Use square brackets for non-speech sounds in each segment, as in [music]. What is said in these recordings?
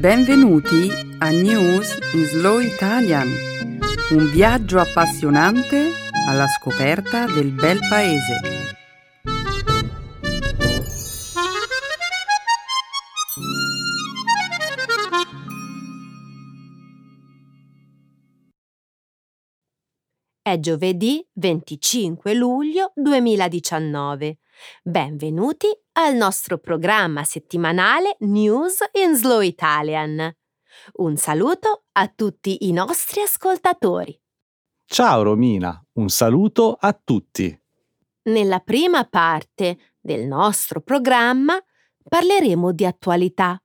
Benvenuti a News in Slow Italian, un viaggio appassionante alla scoperta del bel paese. È giovedì 25 luglio 2019. Benvenuti al nostro programma settimanale News in Slow Italian. Un saluto a tutti i nostri ascoltatori. Ciao Romina, un saluto a tutti. Nella prima parte del nostro programma parleremo di attualità.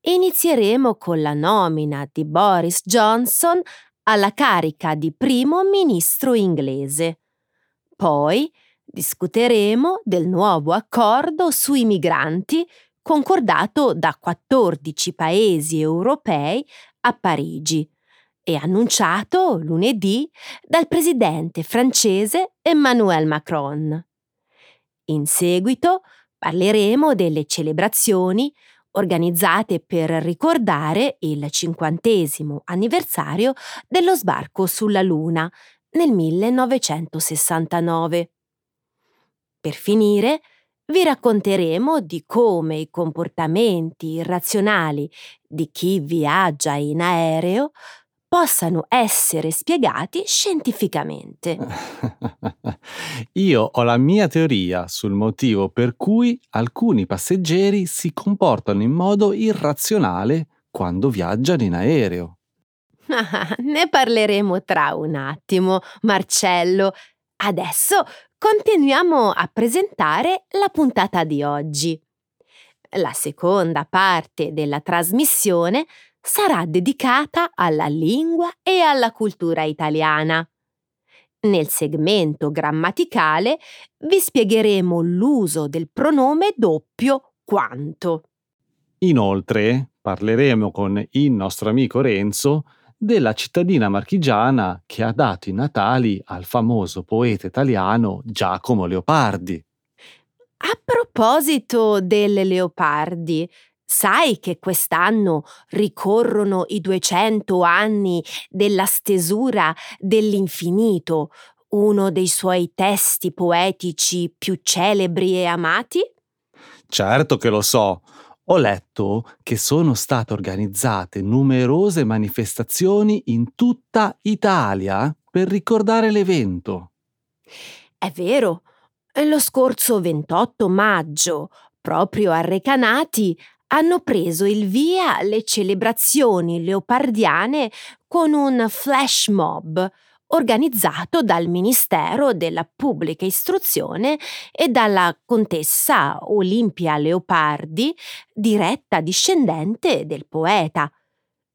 Inizieremo con la nomina di Boris Johnson alla carica di primo ministro inglese. Poi discuteremo del nuovo accordo sui migranti concordato da 14 paesi europei a Parigi e annunciato lunedì dal presidente francese Emmanuel Macron. In seguito parleremo delle celebrazioni organizzate per ricordare il cinquantesimo anniversario dello sbarco sulla Luna nel 1969. Per finire, vi racconteremo di come i comportamenti irrazionali di chi viaggia in aereo possano essere spiegati scientificamente. [laughs] Io ho la mia teoria sul motivo per cui alcuni passeggeri si comportano in modo irrazionale quando viaggiano in aereo. [laughs] ne parleremo tra un attimo, Marcello. Adesso continuiamo a presentare la puntata di oggi. La seconda parte della trasmissione sarà dedicata alla lingua e alla cultura italiana. Nel segmento grammaticale vi spiegheremo l'uso del pronome doppio quanto. Inoltre parleremo con il nostro amico Renzo della cittadina marchigiana che ha dato i natali al famoso poeta italiano Giacomo Leopardi. A proposito delle Leopardi, Sai che quest'anno ricorrono i 200 anni della stesura dell'infinito, uno dei suoi testi poetici più celebri e amati? Certo che lo so. Ho letto che sono state organizzate numerose manifestazioni in tutta Italia per ricordare l'evento. È vero. Lo scorso 28 maggio, proprio a Recanati, hanno preso il via le celebrazioni leopardiane con un flash mob organizzato dal Ministero della Pubblica Istruzione e dalla contessa Olimpia Leopardi, diretta discendente del poeta.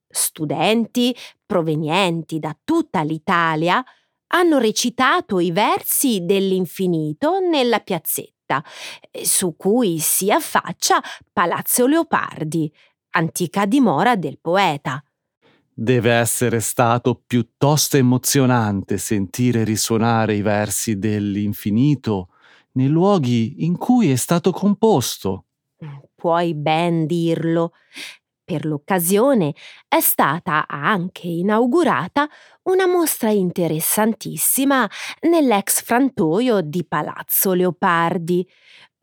Studenti provenienti da tutta l'Italia hanno recitato i versi dell'infinito nella piazzetta vista, eh, su cui si affaccia Palazzo Leopardi, antica dimora del poeta. Deve essere stato piuttosto emozionante sentire risuonare i versi dell'infinito nei luoghi in cui è stato composto. Puoi ben dirlo. Per l'occasione è stata anche inaugurata una mostra interessantissima nell'ex frantoio di Palazzo Leopardi,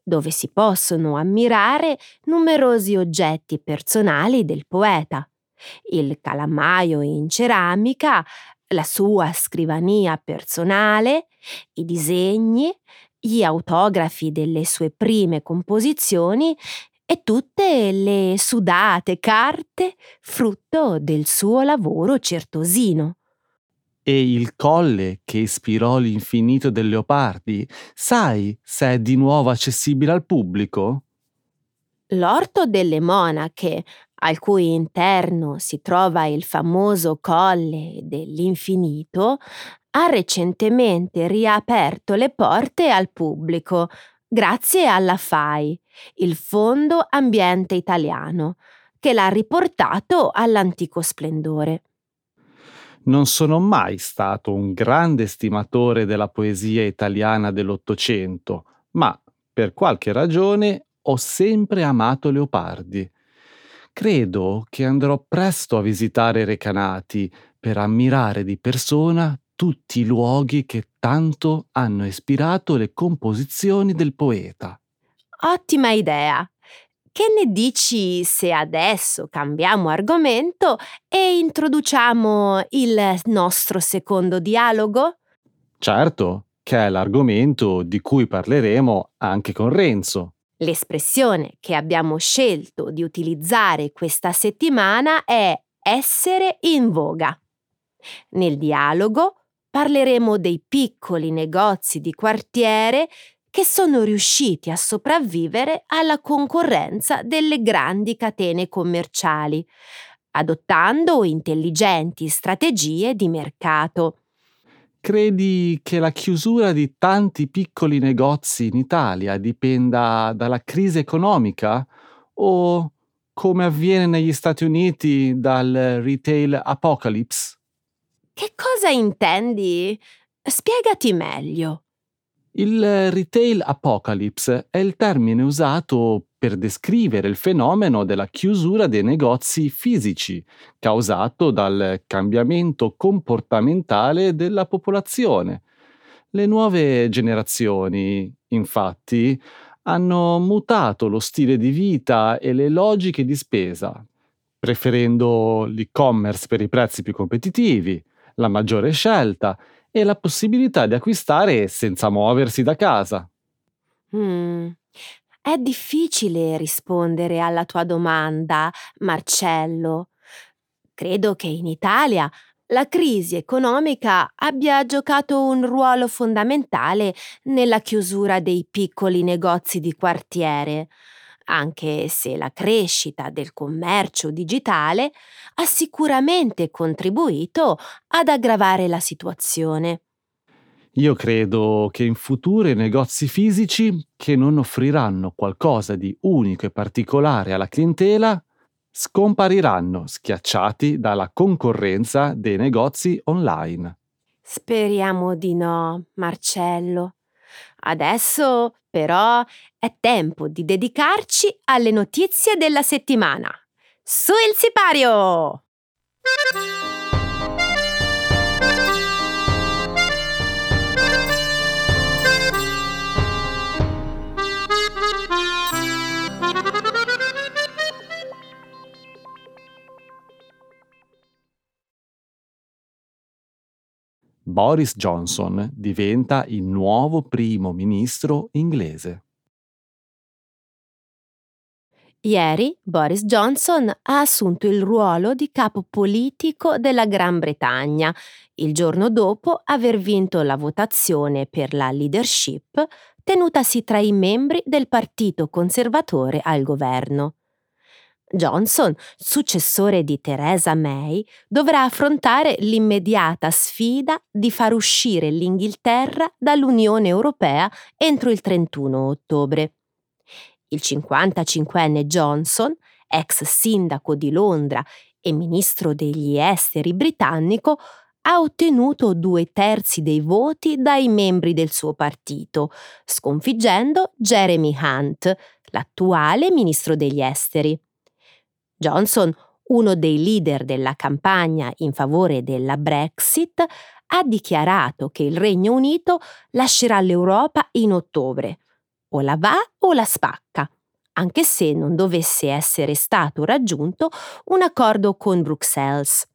dove si possono ammirare numerosi oggetti personali del poeta. Il calamaio in ceramica, la sua scrivania personale, i disegni, gli autografi delle sue prime composizioni e tutte le sudate carte frutto del suo lavoro certosino. E il colle che ispirò l'infinito del leopardi, sai se è di nuovo accessibile al pubblico? L'orto delle monache, al cui interno si trova il famoso colle dell'infinito, ha recentemente riaperto le porte al pubblico grazie alla FAI, il Fondo Ambiente Italiano, che l'ha riportato all'antico splendore. Non sono mai stato un grande stimatore della poesia italiana dell'Ottocento, ma per qualche ragione ho sempre amato Leopardi. Credo che andrò presto a visitare Recanati per ammirare di persona tutti i luoghi che tanto hanno ispirato le composizioni del poeta. Ottima idea! Che ne dici se adesso cambiamo argomento e introduciamo il nostro secondo dialogo? Certo, che è l'argomento di cui parleremo anche con Renzo. L'espressione che abbiamo scelto di utilizzare questa settimana è essere in voga. Nel dialogo parleremo dei piccoli negozi di quartiere che sono riusciti a sopravvivere alla concorrenza delle grandi catene commerciali, adottando intelligenti strategie di mercato. Credi che la chiusura di tanti piccoli negozi in Italia dipenda dalla crisi economica o, come avviene negli Stati Uniti, dal retail apocalypse? Che cosa intendi? Spiegati meglio. Il retail apocalypse è il termine usato per descrivere il fenomeno della chiusura dei negozi fisici, causato dal cambiamento comportamentale della popolazione. Le nuove generazioni, infatti, hanno mutato lo stile di vita e le logiche di spesa, preferendo l'e-commerce per i prezzi più competitivi, la maggiore scelta e la possibilità di acquistare senza muoversi da casa. Mm. È difficile rispondere alla tua domanda, Marcello. Credo che in Italia la crisi economica abbia giocato un ruolo fondamentale nella chiusura dei piccoli negozi di quartiere anche se la crescita del commercio digitale ha sicuramente contribuito ad aggravare la situazione. Io credo che in futuro i negozi fisici che non offriranno qualcosa di unico e particolare alla clientela scompariranno schiacciati dalla concorrenza dei negozi online. Speriamo di no, Marcello. Adesso però è tempo di dedicarci alle notizie della settimana. Su il sipario! Boris Johnson diventa il nuovo primo ministro inglese. Ieri Boris Johnson ha assunto il ruolo di capo politico della Gran Bretagna, il giorno dopo aver vinto la votazione per la leadership tenutasi tra i membri del Partito Conservatore al governo. Johnson, successore di Theresa May, dovrà affrontare l'immediata sfida di far uscire l'Inghilterra dall'Unione Europea entro il 31 ottobre. Il 55enne Johnson, ex sindaco di Londra e ministro degli esteri britannico, ha ottenuto due terzi dei voti dai membri del suo partito, sconfiggendo Jeremy Hunt, l'attuale ministro degli esteri. Johnson, uno dei leader della campagna in favore della Brexit, ha dichiarato che il Regno Unito lascerà l'Europa in ottobre. O la va o la spacca, anche se non dovesse essere stato raggiunto un accordo con Bruxelles.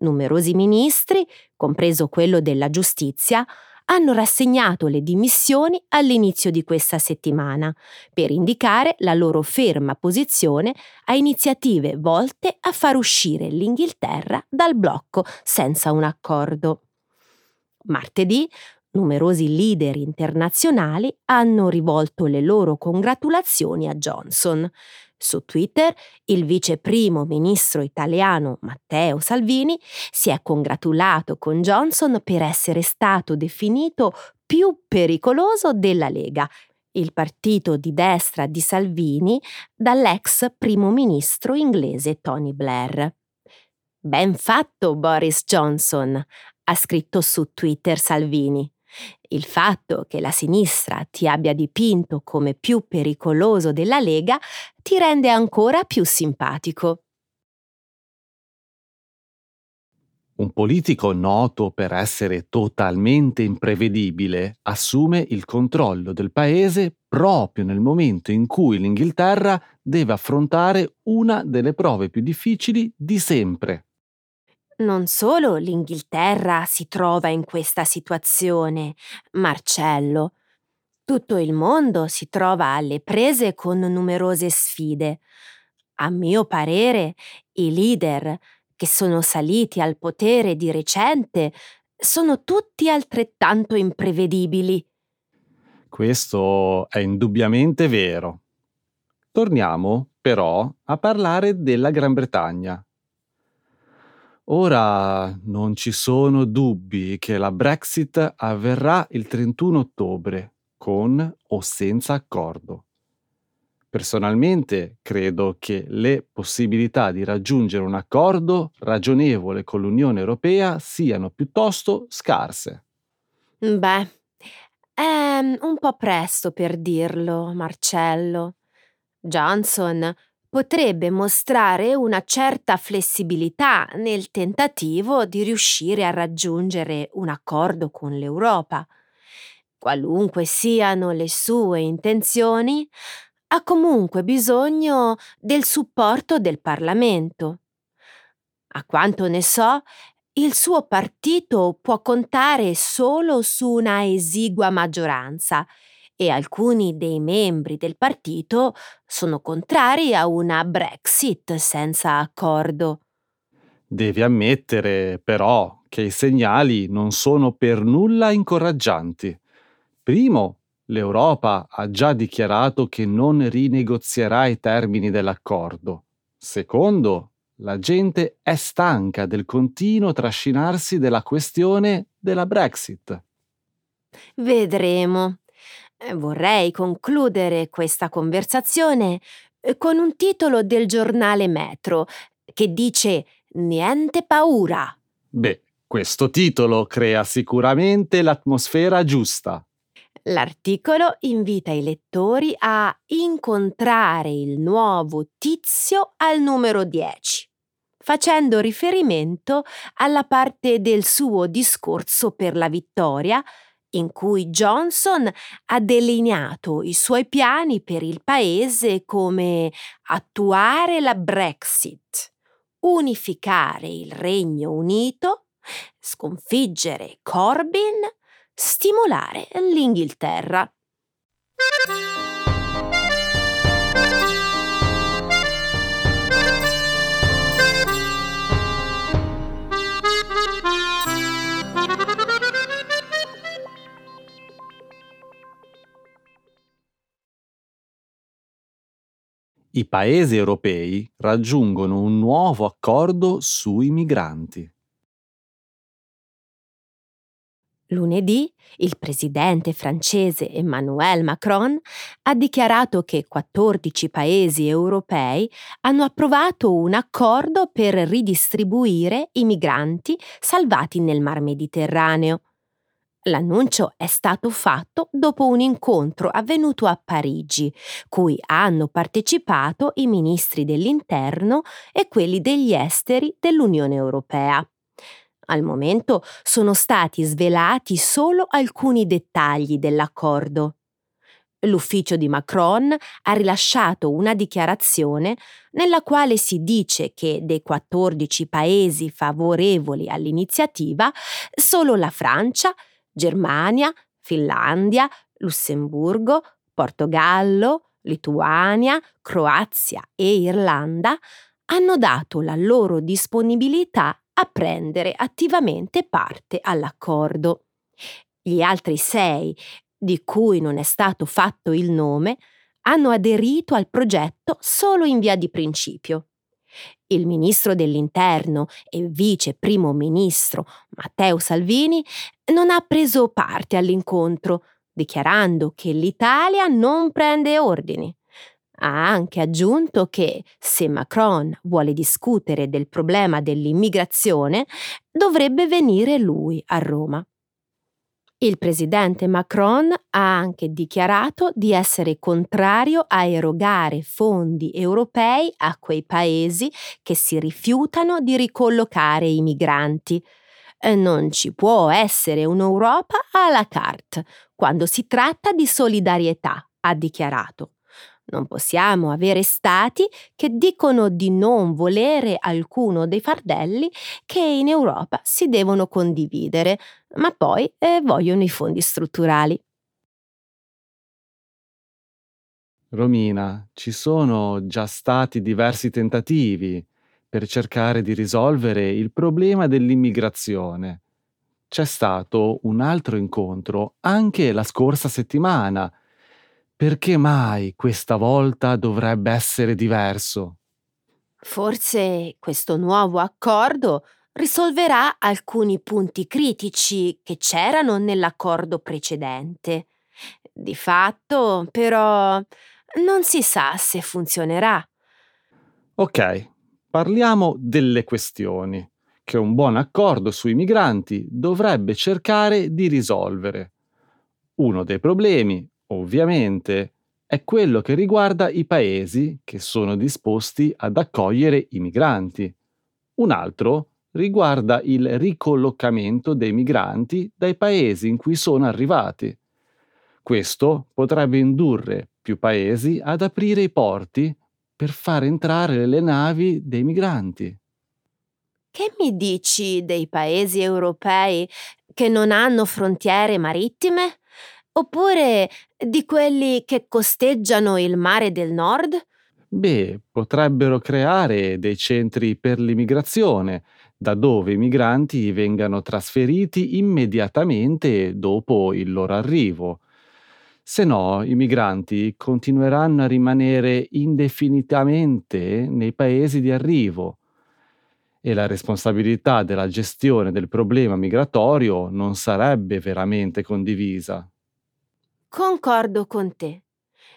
Numerosi ministri, compreso quello della giustizia, hanno rassegnato le dimissioni all'inizio di questa settimana per indicare la loro ferma posizione a iniziative volte a far uscire l'Inghilterra dal blocco senza un accordo. Martedì numerosi leader internazionali hanno rivolto le loro congratulazioni a Johnson, su Twitter il vice primo ministro italiano Matteo Salvini si è congratulato con Johnson per essere stato definito più pericoloso della Lega, il partito di destra di Salvini, dall'ex primo ministro inglese Tony Blair. Ben fatto Boris Johnson, ha scritto su Twitter Salvini. Il fatto che la sinistra ti abbia dipinto come più pericoloso della Lega ti rende ancora più simpatico. Un politico noto per essere totalmente imprevedibile assume il controllo del paese proprio nel momento in cui l'Inghilterra deve affrontare una delle prove più difficili di sempre. Non solo l'Inghilterra si trova in questa situazione, Marcello. Tutto il mondo si trova alle prese con numerose sfide. A mio parere, i leader che sono saliti al potere di recente sono tutti altrettanto imprevedibili. Questo è indubbiamente vero. Torniamo, però, a parlare della Gran Bretagna. Ora non ci sono dubbi che la Brexit avverrà il 31 ottobre, con o senza accordo. Personalmente credo che le possibilità di raggiungere un accordo ragionevole con l'Unione Europea siano piuttosto scarse. Beh, è un po' presto per dirlo, Marcello. Johnson potrebbe mostrare una certa flessibilità nel tentativo di riuscire a raggiungere un accordo con l'Europa. Qualunque siano le sue intenzioni, ha comunque bisogno del supporto del Parlamento. A quanto ne so, il suo partito può contare solo su una esigua maggioranza e alcuni dei membri del partito sono contrari a una Brexit senza accordo. Devi ammettere, però, che i segnali non sono per nulla incoraggianti. Primo, L'Europa ha già dichiarato che non rinegozierà i termini dell'accordo. Secondo, la gente è stanca del continuo trascinarsi della questione della Brexit. Vedremo. Eh, vorrei concludere questa conversazione eh, con un titolo del giornale Metro che dice Niente paura. Beh, questo titolo crea sicuramente l'atmosfera giusta. L'articolo invita i lettori a incontrare il nuovo tizio al numero 10, facendo riferimento alla parte del suo discorso per la vittoria in cui Johnson ha delineato i suoi piani per il paese come attuare la Brexit, unificare il Regno Unito, sconfiggere Corbyn stimolare l'Inghilterra. I paesi europei raggiungono un nuovo accordo sui migranti. Lunedì il presidente francese Emmanuel Macron ha dichiarato che 14 paesi europei hanno approvato un accordo per ridistribuire i migranti salvati nel Mar Mediterraneo. L'annuncio è stato fatto dopo un incontro avvenuto a Parigi, cui hanno partecipato i ministri dell'interno e quelli degli esteri dell'Unione Europea. Al momento sono stati svelati solo alcuni dettagli dell'accordo. L'ufficio di Macron ha rilasciato una dichiarazione nella quale si dice che dei 14 paesi favorevoli all'iniziativa solo la Francia, Germania, Finlandia, Lussemburgo, Portogallo, Lituania, Croazia e Irlanda hanno dato la loro disponibilità a prendere attivamente parte all'accordo. Gli altri sei, di cui non è stato fatto il nome, hanno aderito al progetto solo in via di principio. Il ministro dell'Interno e vice primo ministro Matteo Salvini non ha preso parte all'incontro, dichiarando che l'Italia non prende ordini. Ha anche aggiunto che se Macron vuole discutere del problema dell'immigrazione, dovrebbe venire lui a Roma. Il presidente Macron ha anche dichiarato di essere contrario a erogare fondi europei a quei paesi che si rifiutano di ricollocare i migranti. Non ci può essere un'Europa à la carte quando si tratta di solidarietà, ha dichiarato. Non possiamo avere stati che dicono di non volere alcuno dei fardelli che in Europa si devono condividere, ma poi eh, vogliono i fondi strutturali. Romina, ci sono già stati diversi tentativi per cercare di risolvere il problema dell'immigrazione. C'è stato un altro incontro anche la scorsa settimana perché mai questa volta dovrebbe essere diverso? Forse questo nuovo accordo risolverà alcuni punti critici che c'erano nell'accordo precedente. Di fatto, però, non si sa se funzionerà. Ok, parliamo delle questioni che un buon accordo sui migranti dovrebbe cercare di risolvere. Uno dei problemi, ovviamente, è quello che riguarda i paesi che sono disposti ad accogliere i migranti. Un altro riguarda il ricollocamento dei migranti dai paesi in cui sono arrivati. Questo potrebbe indurre più paesi ad aprire i porti per far entrare le navi dei migranti. Che mi dici dei paesi europei che non hanno frontiere marittime? Oppure di quelli che costeggiano il mare del nord? Beh, potrebbero creare dei centri per l'immigrazione, da dove i migranti vengano trasferiti immediatamente dopo il loro arrivo. Se no, i migranti continueranno a rimanere indefinitamente nei paesi di arrivo e la responsabilità della gestione del problema migratorio non sarebbe veramente condivisa. Concordo con te.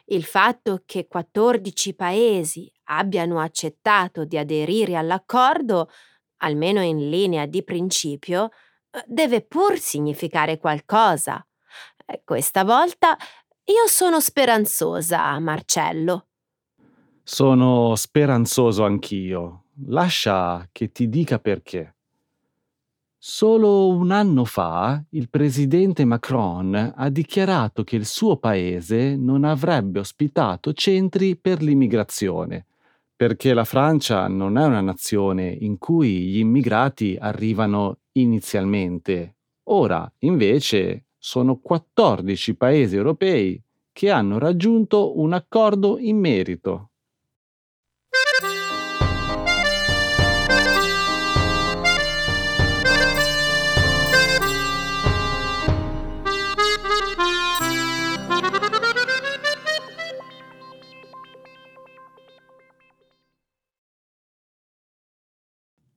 Il fatto che 14 paesi abbiano accettato di aderire all'accordo, almeno in linea di principio, deve pur significare qualcosa. Eh, questa volta io sono speranzosa, Marcello. Sono speranzoso anch'io. Lascia che ti dica perché. Solo un anno fa il presidente Macron ha dichiarato che il suo paese non avrebbe ospitato centri per l'immigrazione, perché la Francia non è una nazione in cui gli immigrati arrivano inizialmente. Ora, invece, sono 14 paesi europei che hanno raggiunto un accordo in merito.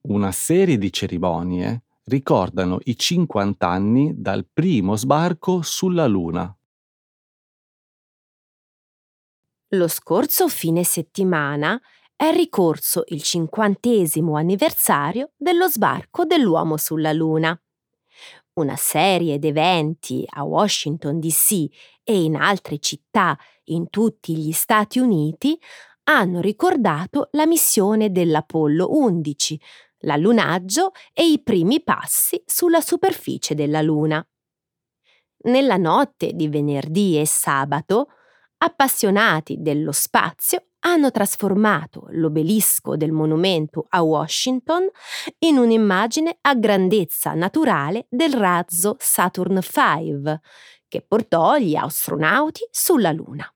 Una serie di cerimonie ricordano i 50 anni dal primo sbarco sulla Luna. Lo scorso fine settimana è ricorso il cinquantesimo anniversario dello sbarco dell'uomo sulla Luna. Una serie d'eventi a Washington DC e in altre città in tutti gli Stati Uniti hanno ricordato la missione dell'Apollo 11, l'allunaggio e i primi passi sulla superficie della Luna. Nella notte di venerdì e sabato, appassionati dello spazio hanno trasformato l'obelisco del monumento a Washington in un'immagine a grandezza naturale del razzo Saturn V, che portò gli astronauti sulla Luna.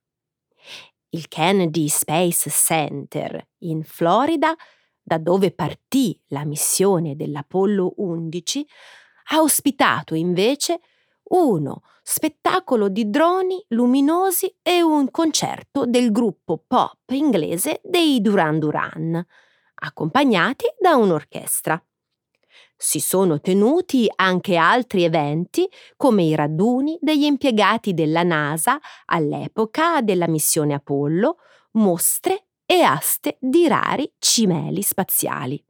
Il Kennedy Space Center in Florida da dove partì la missione dell'Apollo 11, ha ospitato invece uno spettacolo di droni luminosi e un concerto del gruppo pop inglese dei Duran Duran, accompagnati da un'orchestra. Si sono tenuti anche altri eventi come i raduni degli impiegati della NASA all'epoca della missione Apollo, mostre e aste di rari cimeli spaziali.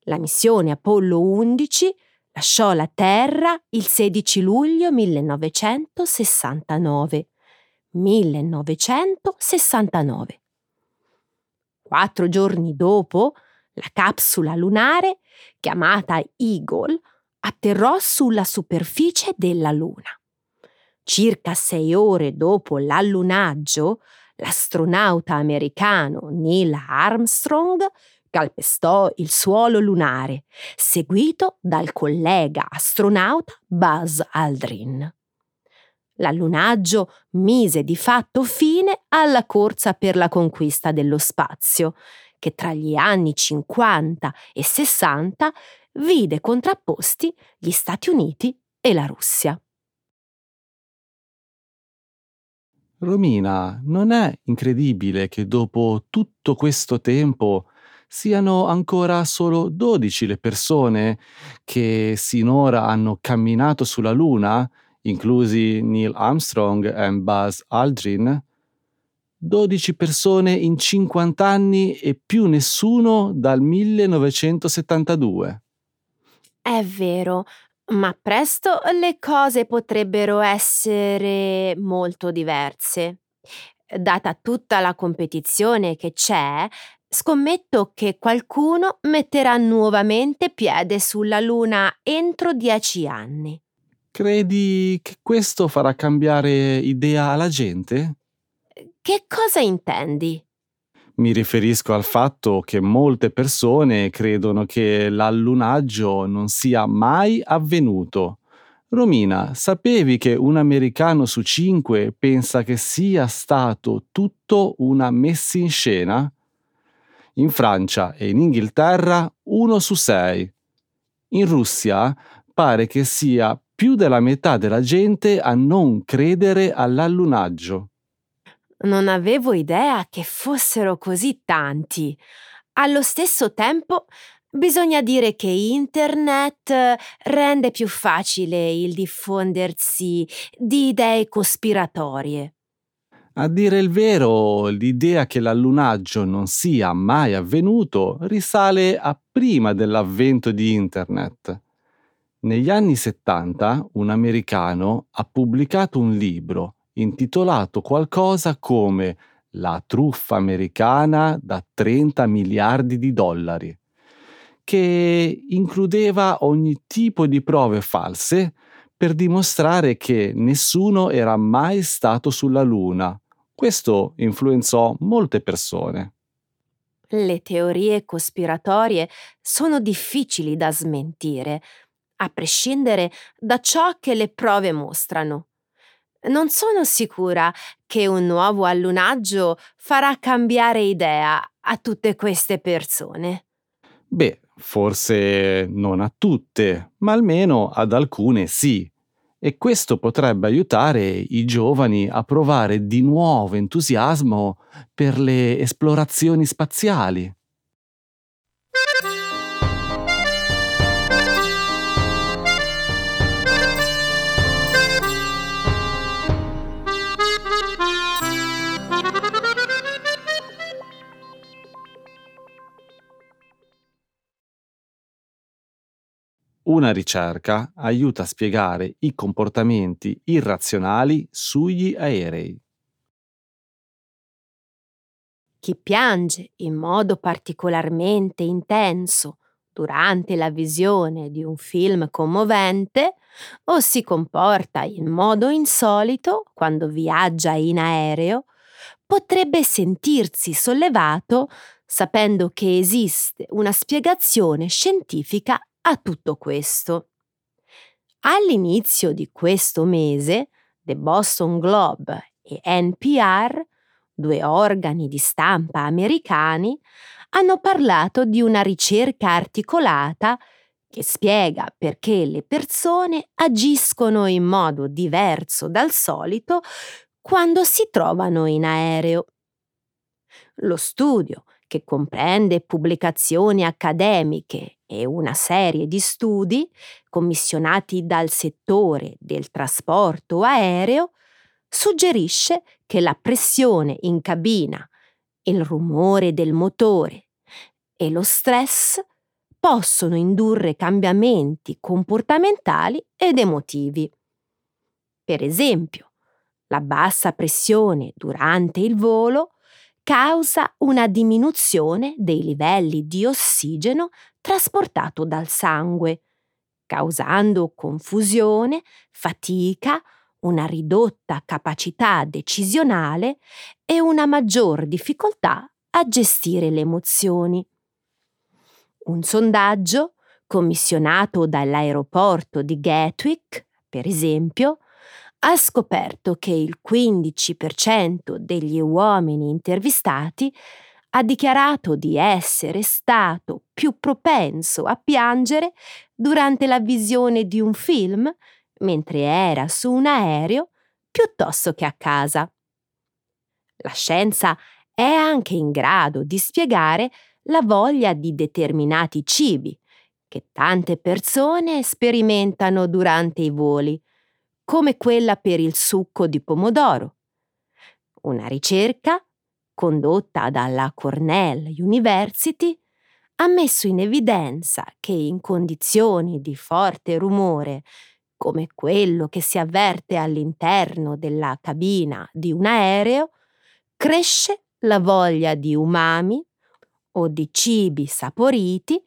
La missione Apollo 11, la lasciò la Terra il 16 luglio 1969. 1969. Quattro giorni dopo, la capsula lunare, chiamata Eagle, atterrò sulla superficie della Luna. Circa sei ore dopo l'allunaggio, l'astronauta americano Neil Armstrong calpestò il suolo lunare, seguito dal collega astronauta Buzz Aldrin. L'allunaggio mise di fatto fine alla corsa per la conquista dello spazio, che tra gli anni 50 e 60 vide contrapposti gli Stati Uniti e la Russia. Romina, non è incredibile che dopo tutto questo tempo siano ancora solo 12 le persone che sinora hanno camminato sulla Luna, inclusi Neil Armstrong e Buzz Aldrin? 12 persone in 50 anni e più nessuno dal 1972. È vero, ma presto le cose potrebbero essere molto diverse. Data tutta la competizione che c'è, scommetto che qualcuno metterà nuovamente piede sulla Luna entro dieci anni. Credi che questo farà cambiare idea alla gente? Che cosa intendi? Mi riferisco al fatto che molte persone credono che l'allunaggio non sia mai avvenuto. Romina, sapevi che un americano su cinque pensa che sia stato tutto una messa in scena? In Francia e in Inghilterra uno su sei. In Russia pare che sia più della metà della gente a non credere all'allunaggio. Non avevo idea che fossero così tanti. Allo stesso tempo, bisogna dire che Internet rende più facile il diffondersi di idee cospiratorie. A dire il vero, l'idea che l'allunaggio non sia mai avvenuto risale a prima dell'avvento di Internet. Negli anni 70 un americano ha pubblicato un libro intitolato qualcosa come La truffa americana da 30 miliardi di dollari, che includeva ogni tipo di prove false per dimostrare che nessuno era mai stato sulla Luna. Questo influenzò molte persone. Le teorie cospiratorie sono difficili da smentire, a prescindere da ciò che le prove mostrano. Non sono sicura che un nuovo allunaggio farà cambiare idea a tutte queste persone. Beh, forse non a tutte, ma almeno ad alcune sì. E questo potrebbe aiutare i giovani a provare di nuovo entusiasmo per le esplorazioni spaziali. Una ricerca aiuta a spiegare i comportamenti irrazionali sugli aerei. Chi piange in modo particolarmente intenso durante la visione di un film commovente o si comporta in modo insolito quando viaggia in aereo, potrebbe sentirsi sollevato sapendo che esiste una spiegazione scientifica a tutto questo. All'inizio di questo mese, The Boston Globe e NPR, due organi di stampa americani, hanno parlato di una ricerca articolata che spiega perché le persone agiscono in modo diverso dal solito quando si trovano in aereo. Lo studio che comprende pubblicazioni accademiche e una serie di studi commissionati dal settore del trasporto aereo, suggerisce che la pressione in cabina, il rumore del motore e lo stress possono indurre cambiamenti comportamentali ed emotivi. Per esempio, la bassa pressione durante il volo causa una diminuzione dei livelli di ossigeno trasportato dal sangue, causando confusione, fatica, una ridotta capacità decisionale e una maggior difficoltà a gestire le emozioni. Un sondaggio commissionato dall'aeroporto di Gatwick, per esempio, ha scoperto che il 15% degli uomini intervistati ha dichiarato di essere stato più propenso a piangere durante la visione di un film mentre era su un aereo piuttosto che a casa. La scienza è anche in grado di spiegare la voglia di determinati cibi che tante persone sperimentano durante i voli, come quella per il succo di pomodoro. Una ricerca, condotta dalla Cornell University, ha messo in evidenza che in condizioni di forte rumore, come quello che si avverte all'interno della cabina di un aereo, cresce la voglia di umami o di cibi saporiti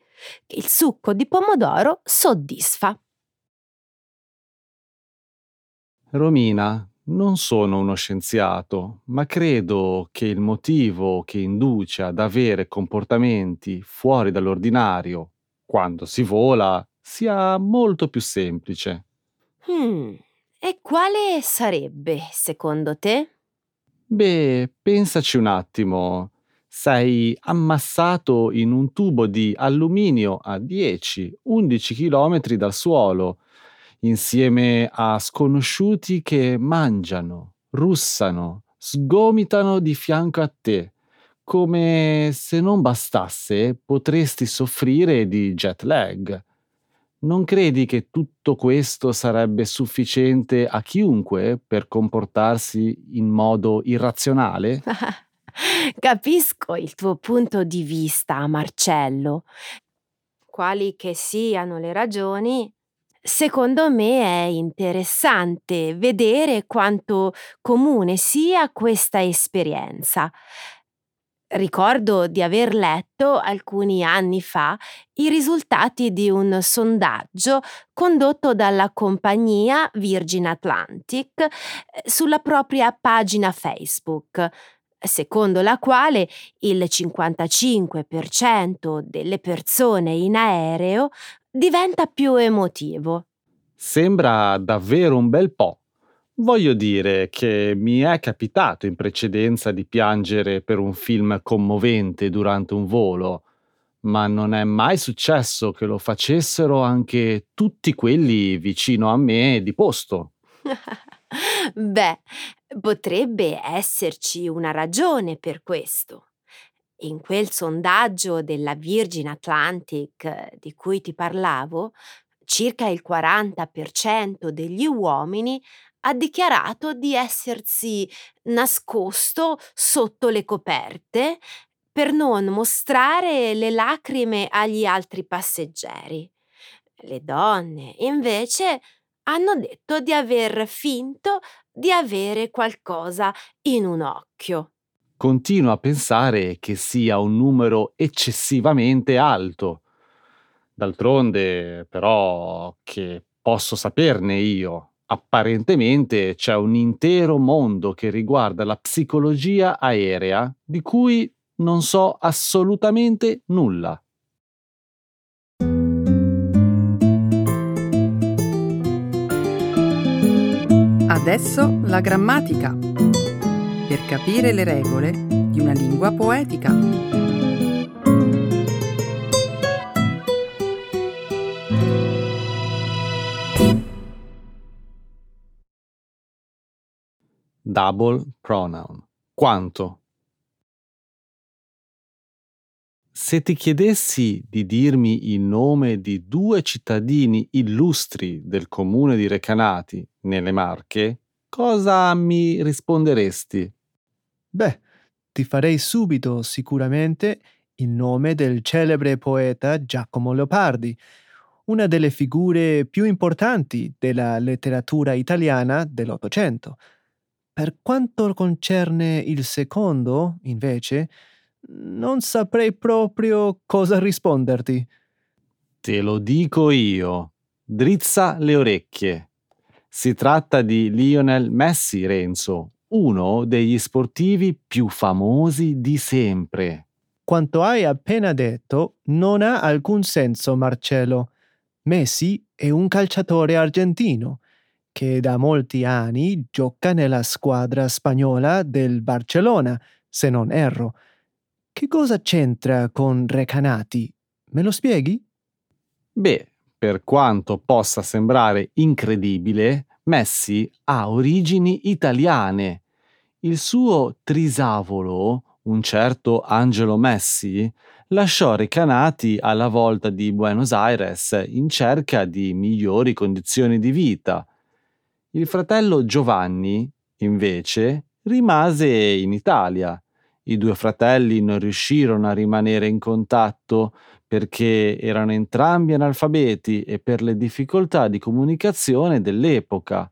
che il succo di pomodoro soddisfa. Romina, non sono uno scienziato, ma credo che il motivo che induce ad avere comportamenti fuori dall'ordinario quando si vola sia molto più semplice. Hmm, e quale sarebbe, secondo te? Beh, pensaci un attimo. Sei ammassato in un tubo di alluminio a 10-11 km dal suolo, insieme a sconosciuti che mangiano, russano, sgomitano di fianco a te. Come se non bastasse, potresti soffrire di jet lag. Non credi che tutto questo sarebbe sufficiente a chiunque per comportarsi in modo irrazionale? [laughs] Capisco il tuo punto di vista, Marcello. Quali che siano le ragioni, secondo me è interessante vedere quanto comune sia questa esperienza. Ricordo di aver letto alcuni anni fa i risultati di un sondaggio condotto dalla compagnia Virgin Atlantic eh, sulla propria pagina Facebook, secondo la quale il 55% delle persone in aereo diventa più emotivo. Sembra davvero un bel po'. Voglio dire che mi è capitato in precedenza di piangere per un film commovente durante un volo, ma non è mai successo che lo facessero anche tutti quelli vicino a me di posto. [laughs] Beh, potrebbe esserci una ragione per questo. In quel sondaggio della Virgin Atlantic di cui ti parlavo, circa il 40% degli uomini ha dichiarato di essersi nascosto sotto le coperte per non mostrare le lacrime agli altri passeggeri. Le donne, invece, hanno detto di aver finto di avere qualcosa in un occhio. Continuo a pensare che sia un numero eccessivamente alto. D'altronde, però, che posso saperne io? Apparentemente c'è un intero mondo che riguarda la psicologia aerea di cui non so assolutamente nulla. Adesso la grammatica. Per capire le regole di una lingua poetica. Double pronoun. Quanto? Se ti chiedessi di dirmi il nome di due cittadini illustri del comune di Recanati, nelle Marche, cosa mi risponderesti? Beh, ti farei subito sicuramente il nome del celebre poeta Giacomo Leopardi, una delle figure più importanti della letteratura italiana dell'Ottocento. Per quanto concerne il secondo, invece, non saprei proprio cosa risponderti. Te lo dico io. Drizza le orecchie. Si tratta di Lionel Messi Renzo, uno degli sportivi più famosi di sempre. Quanto hai appena detto non ha alcun senso, Marcello. Messi è un calciatore argentino che da molti anni gioca nella squadra spagnola del Barcellona, se non erro. Che cosa c'entra con Recanati? Me lo spieghi? Beh, per quanto possa sembrare incredibile, Messi ha origini italiane. Il suo trisavolo, un certo Angelo Messi, lasciò Recanati alla volta di Buenos Aires in cerca di migliori condizioni di vita. Il fratello Giovanni, invece, rimase in Italia. I due fratelli non riuscirono a rimanere in contatto perché erano entrambi analfabeti e per le difficoltà di comunicazione dell'epoca.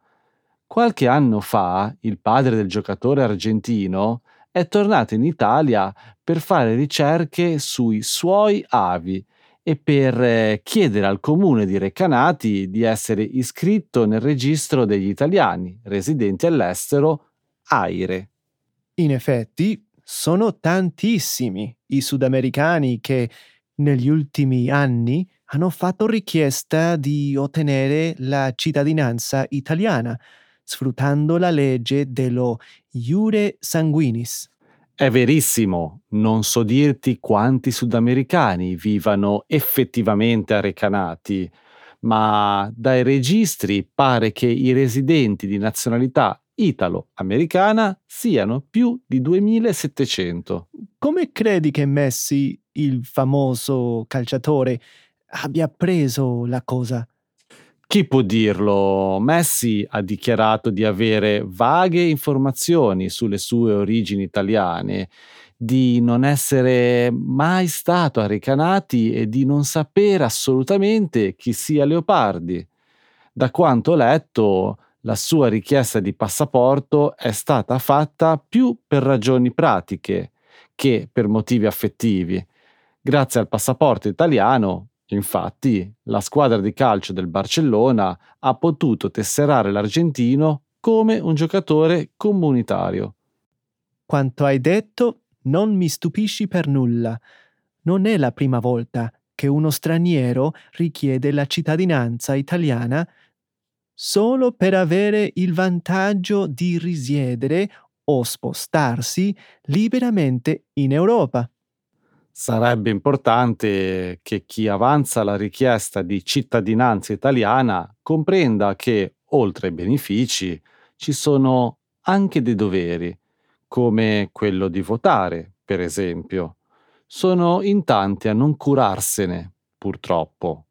Qualche anno fa il padre del giocatore argentino è tornato in Italia per fare ricerche sui suoi avi e per eh, chiedere al comune di Recanati di essere iscritto nel registro degli italiani residenti all'estero AIRE. In effetti, sono tantissimi i sudamericani che negli ultimi anni hanno fatto richiesta di ottenere la cittadinanza italiana, sfruttando la legge dello Iure Sanguinis. È verissimo, non so dirti quanti sudamericani vivano effettivamente a Recanati, ma dai registri pare che i residenti di nazionalità italo-americana siano più di 2700. Come credi che Messi, il famoso calciatore, abbia preso la cosa? Chi può dirlo? Messi ha dichiarato di avere vaghe informazioni sulle sue origini italiane, di non essere mai stato a Recanati e di non sapere assolutamente chi sia Leopardi. Da quanto ho letto, la sua richiesta di passaporto è stata fatta più per ragioni pratiche che per motivi affettivi. Grazie al passaporto italiano, infatti, la squadra di calcio del Barcellona ha potuto tesserare l'argentino come un giocatore comunitario. Quanto hai detto, non mi stupisci per nulla. Non è la prima volta che uno straniero richiede la cittadinanza italiana solo per avere il vantaggio di risiedere o spostarsi liberamente in Europa. Sarebbe importante che chi avanza la richiesta di cittadinanza italiana comprenda che, oltre ai benefici, ci sono anche dei doveri, come quello di votare, per esempio. Sono in tanti a non curarsene, purtroppo.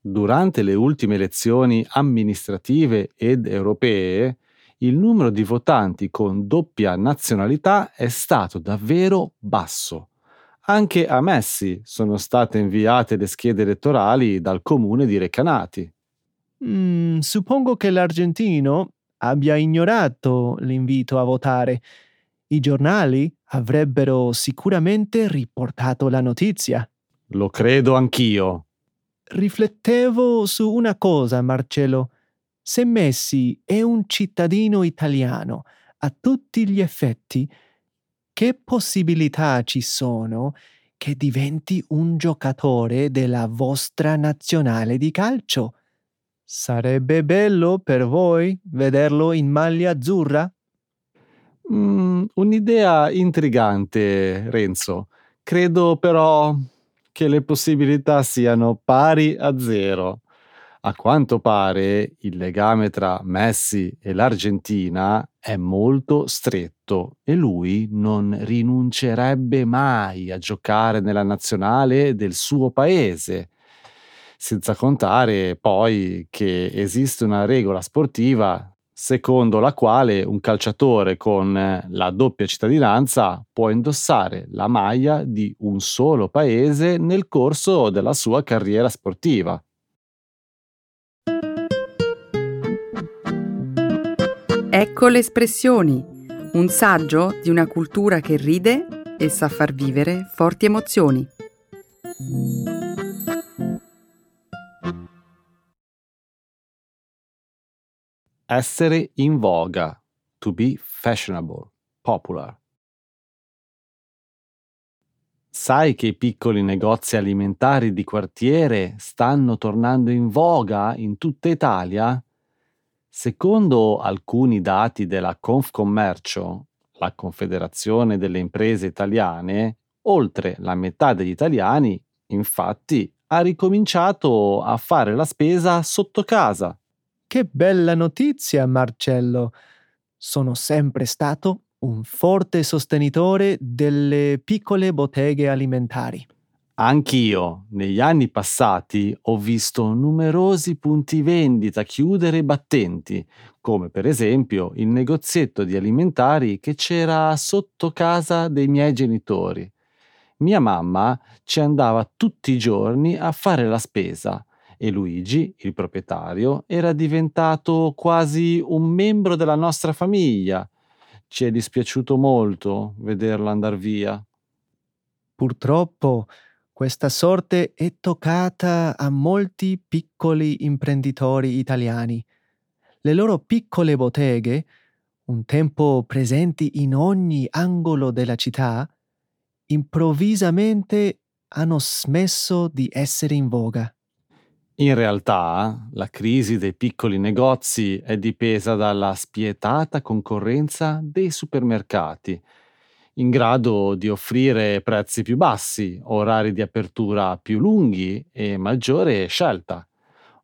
Durante le ultime elezioni amministrative ed europee, il numero di votanti con doppia nazionalità è stato davvero basso. Anche a Messi sono state inviate le schede elettorali dal comune di Recanati. Mm, suppongo che l'argentino abbia ignorato l'invito a votare. I giornali avrebbero sicuramente riportato la notizia. Lo credo anch'io riflettevo su una cosa, Marcello. Se Messi è un cittadino italiano a tutti gli effetti, che possibilità ci sono che diventi un giocatore della vostra nazionale di calcio? Sarebbe bello per voi vederlo in maglia azzurra? Mm, un'idea intrigante, Renzo. Credo però che le possibilità siano pari a zero. A quanto pare il legame tra Messi e l'Argentina è molto stretto e lui non rinuncerebbe mai a giocare nella nazionale del suo paese. Senza contare poi che esiste una regola sportiva secondo la quale un calciatore con la doppia cittadinanza può indossare la maglia di un solo paese nel corso della sua carriera sportiva. Ecco le espressioni, un saggio di una cultura che ride e sa far vivere forti emozioni. Essere in voga. To be fashionable. Popular. Sai che i piccoli negozi alimentari di quartiere stanno tornando in voga in tutta Italia? Secondo alcuni dati della Confcommercio, la Confederazione delle imprese italiane, oltre la metà degli italiani, infatti, ha ricominciato a fare la spesa sotto casa. Che bella notizia, Marcello. Sono sempre stato un forte sostenitore delle piccole botteghe alimentari. Anch'io, negli anni passati, ho visto numerosi punti vendita chiudere battenti, come per esempio il negozietto di alimentari che c'era sotto casa dei miei genitori. Mia mamma ci andava tutti i giorni a fare la spesa e Luigi, il proprietario, era diventato quasi un membro della nostra famiglia. Ci è dispiaciuto molto vederlo andar via. Purtroppo questa sorte è toccata a molti piccoli imprenditori italiani. Le loro piccole botteghe, un tempo presenti in ogni angolo della città, improvvisamente hanno smesso di essere in voga. In realtà, la crisi dei piccoli negozi è dipesa dalla spietata concorrenza dei supermercati in grado di offrire prezzi più bassi, orari di apertura più lunghi e maggiore scelta.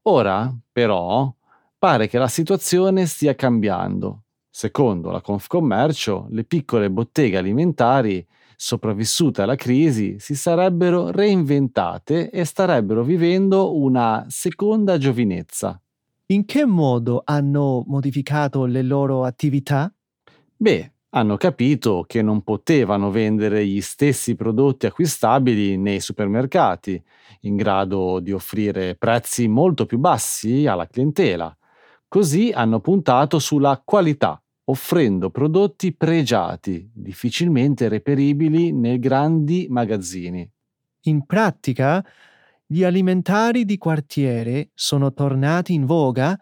Ora, però, pare che la situazione stia cambiando. Secondo la Confcommercio, le piccole botteghe alimentari sopravvissute alla crisi si sarebbero reinventate e starebbero vivendo una seconda giovinezza. In che modo hanno modificato le loro attività? Beh, hanno capito che non potevano vendere gli stessi prodotti acquistabili nei supermercati, in grado di offrire prezzi molto più bassi alla clientela. Così hanno puntato sulla qualità, offrendo prodotti pregiati, difficilmente reperibili nei grandi magazzini. In pratica, gli alimentari di quartiere sono tornati in voga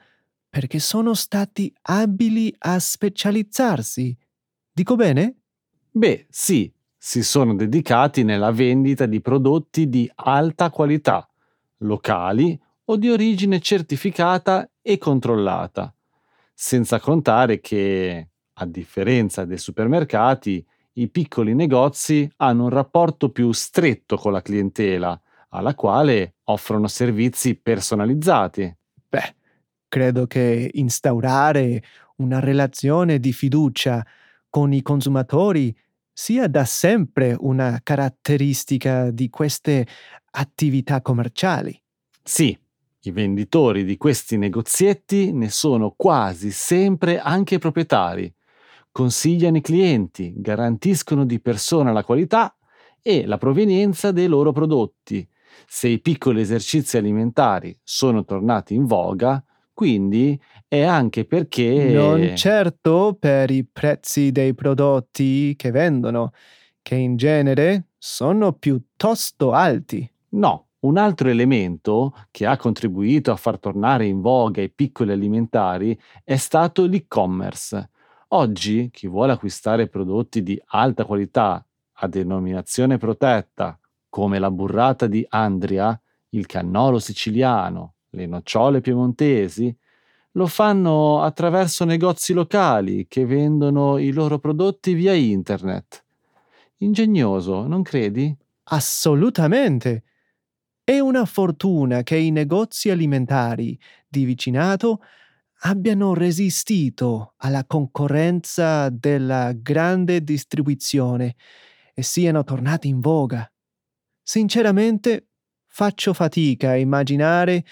perché sono stati abili a specializzarsi Dico bene? Beh, sì, si sono dedicati nella vendita di prodotti di alta qualità, locali o di origine certificata e controllata, senza contare che, a differenza dei supermercati, i piccoli negozi hanno un rapporto più stretto con la clientela, alla quale offrono servizi personalizzati. Beh, credo che instaurare una relazione di fiducia con i consumatori sia da sempre una caratteristica di queste attività commerciali. Sì, i venditori di questi negozietti ne sono quasi sempre anche proprietari. Consigliano i clienti, garantiscono di persona la qualità e la provenienza dei loro prodotti. Se i piccoli esercizi alimentari sono tornati in voga, quindi è anche perché... Non certo per i prezzi dei prodotti che vendono, che in genere sono piuttosto alti. No, un altro elemento che ha contribuito a far tornare in voga i piccoli alimentari è stato l'e-commerce. Oggi chi vuole acquistare prodotti di alta qualità a denominazione protetta, come la burrata di Andria, il cannolo siciliano, le nocciole piemontesi, lo fanno attraverso negozi locali che vendono i loro prodotti via internet. Ingegnoso, non credi? Assolutamente. È una fortuna che i negozi alimentari di vicinato abbiano resistito alla concorrenza della grande distribuzione e siano tornati in voga. Sinceramente, faccio fatica a immaginare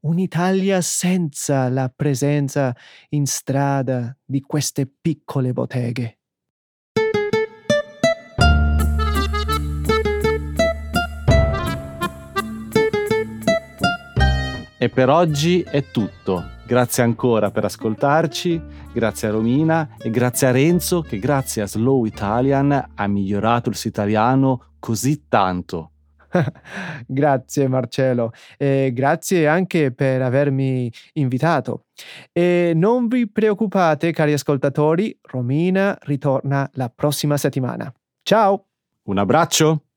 un'Italia senza la presenza in strada di queste piccole botteghe. E per oggi è tutto. Grazie ancora per ascoltarci, grazie a Romina e grazie a Renzo che grazie a Slow Italian ha migliorato il suo italiano così tanto. [laughs] grazie Marcello e grazie anche per avermi invitato. E non vi preoccupate cari ascoltatori, Romina ritorna la prossima settimana. Ciao! Un abbraccio!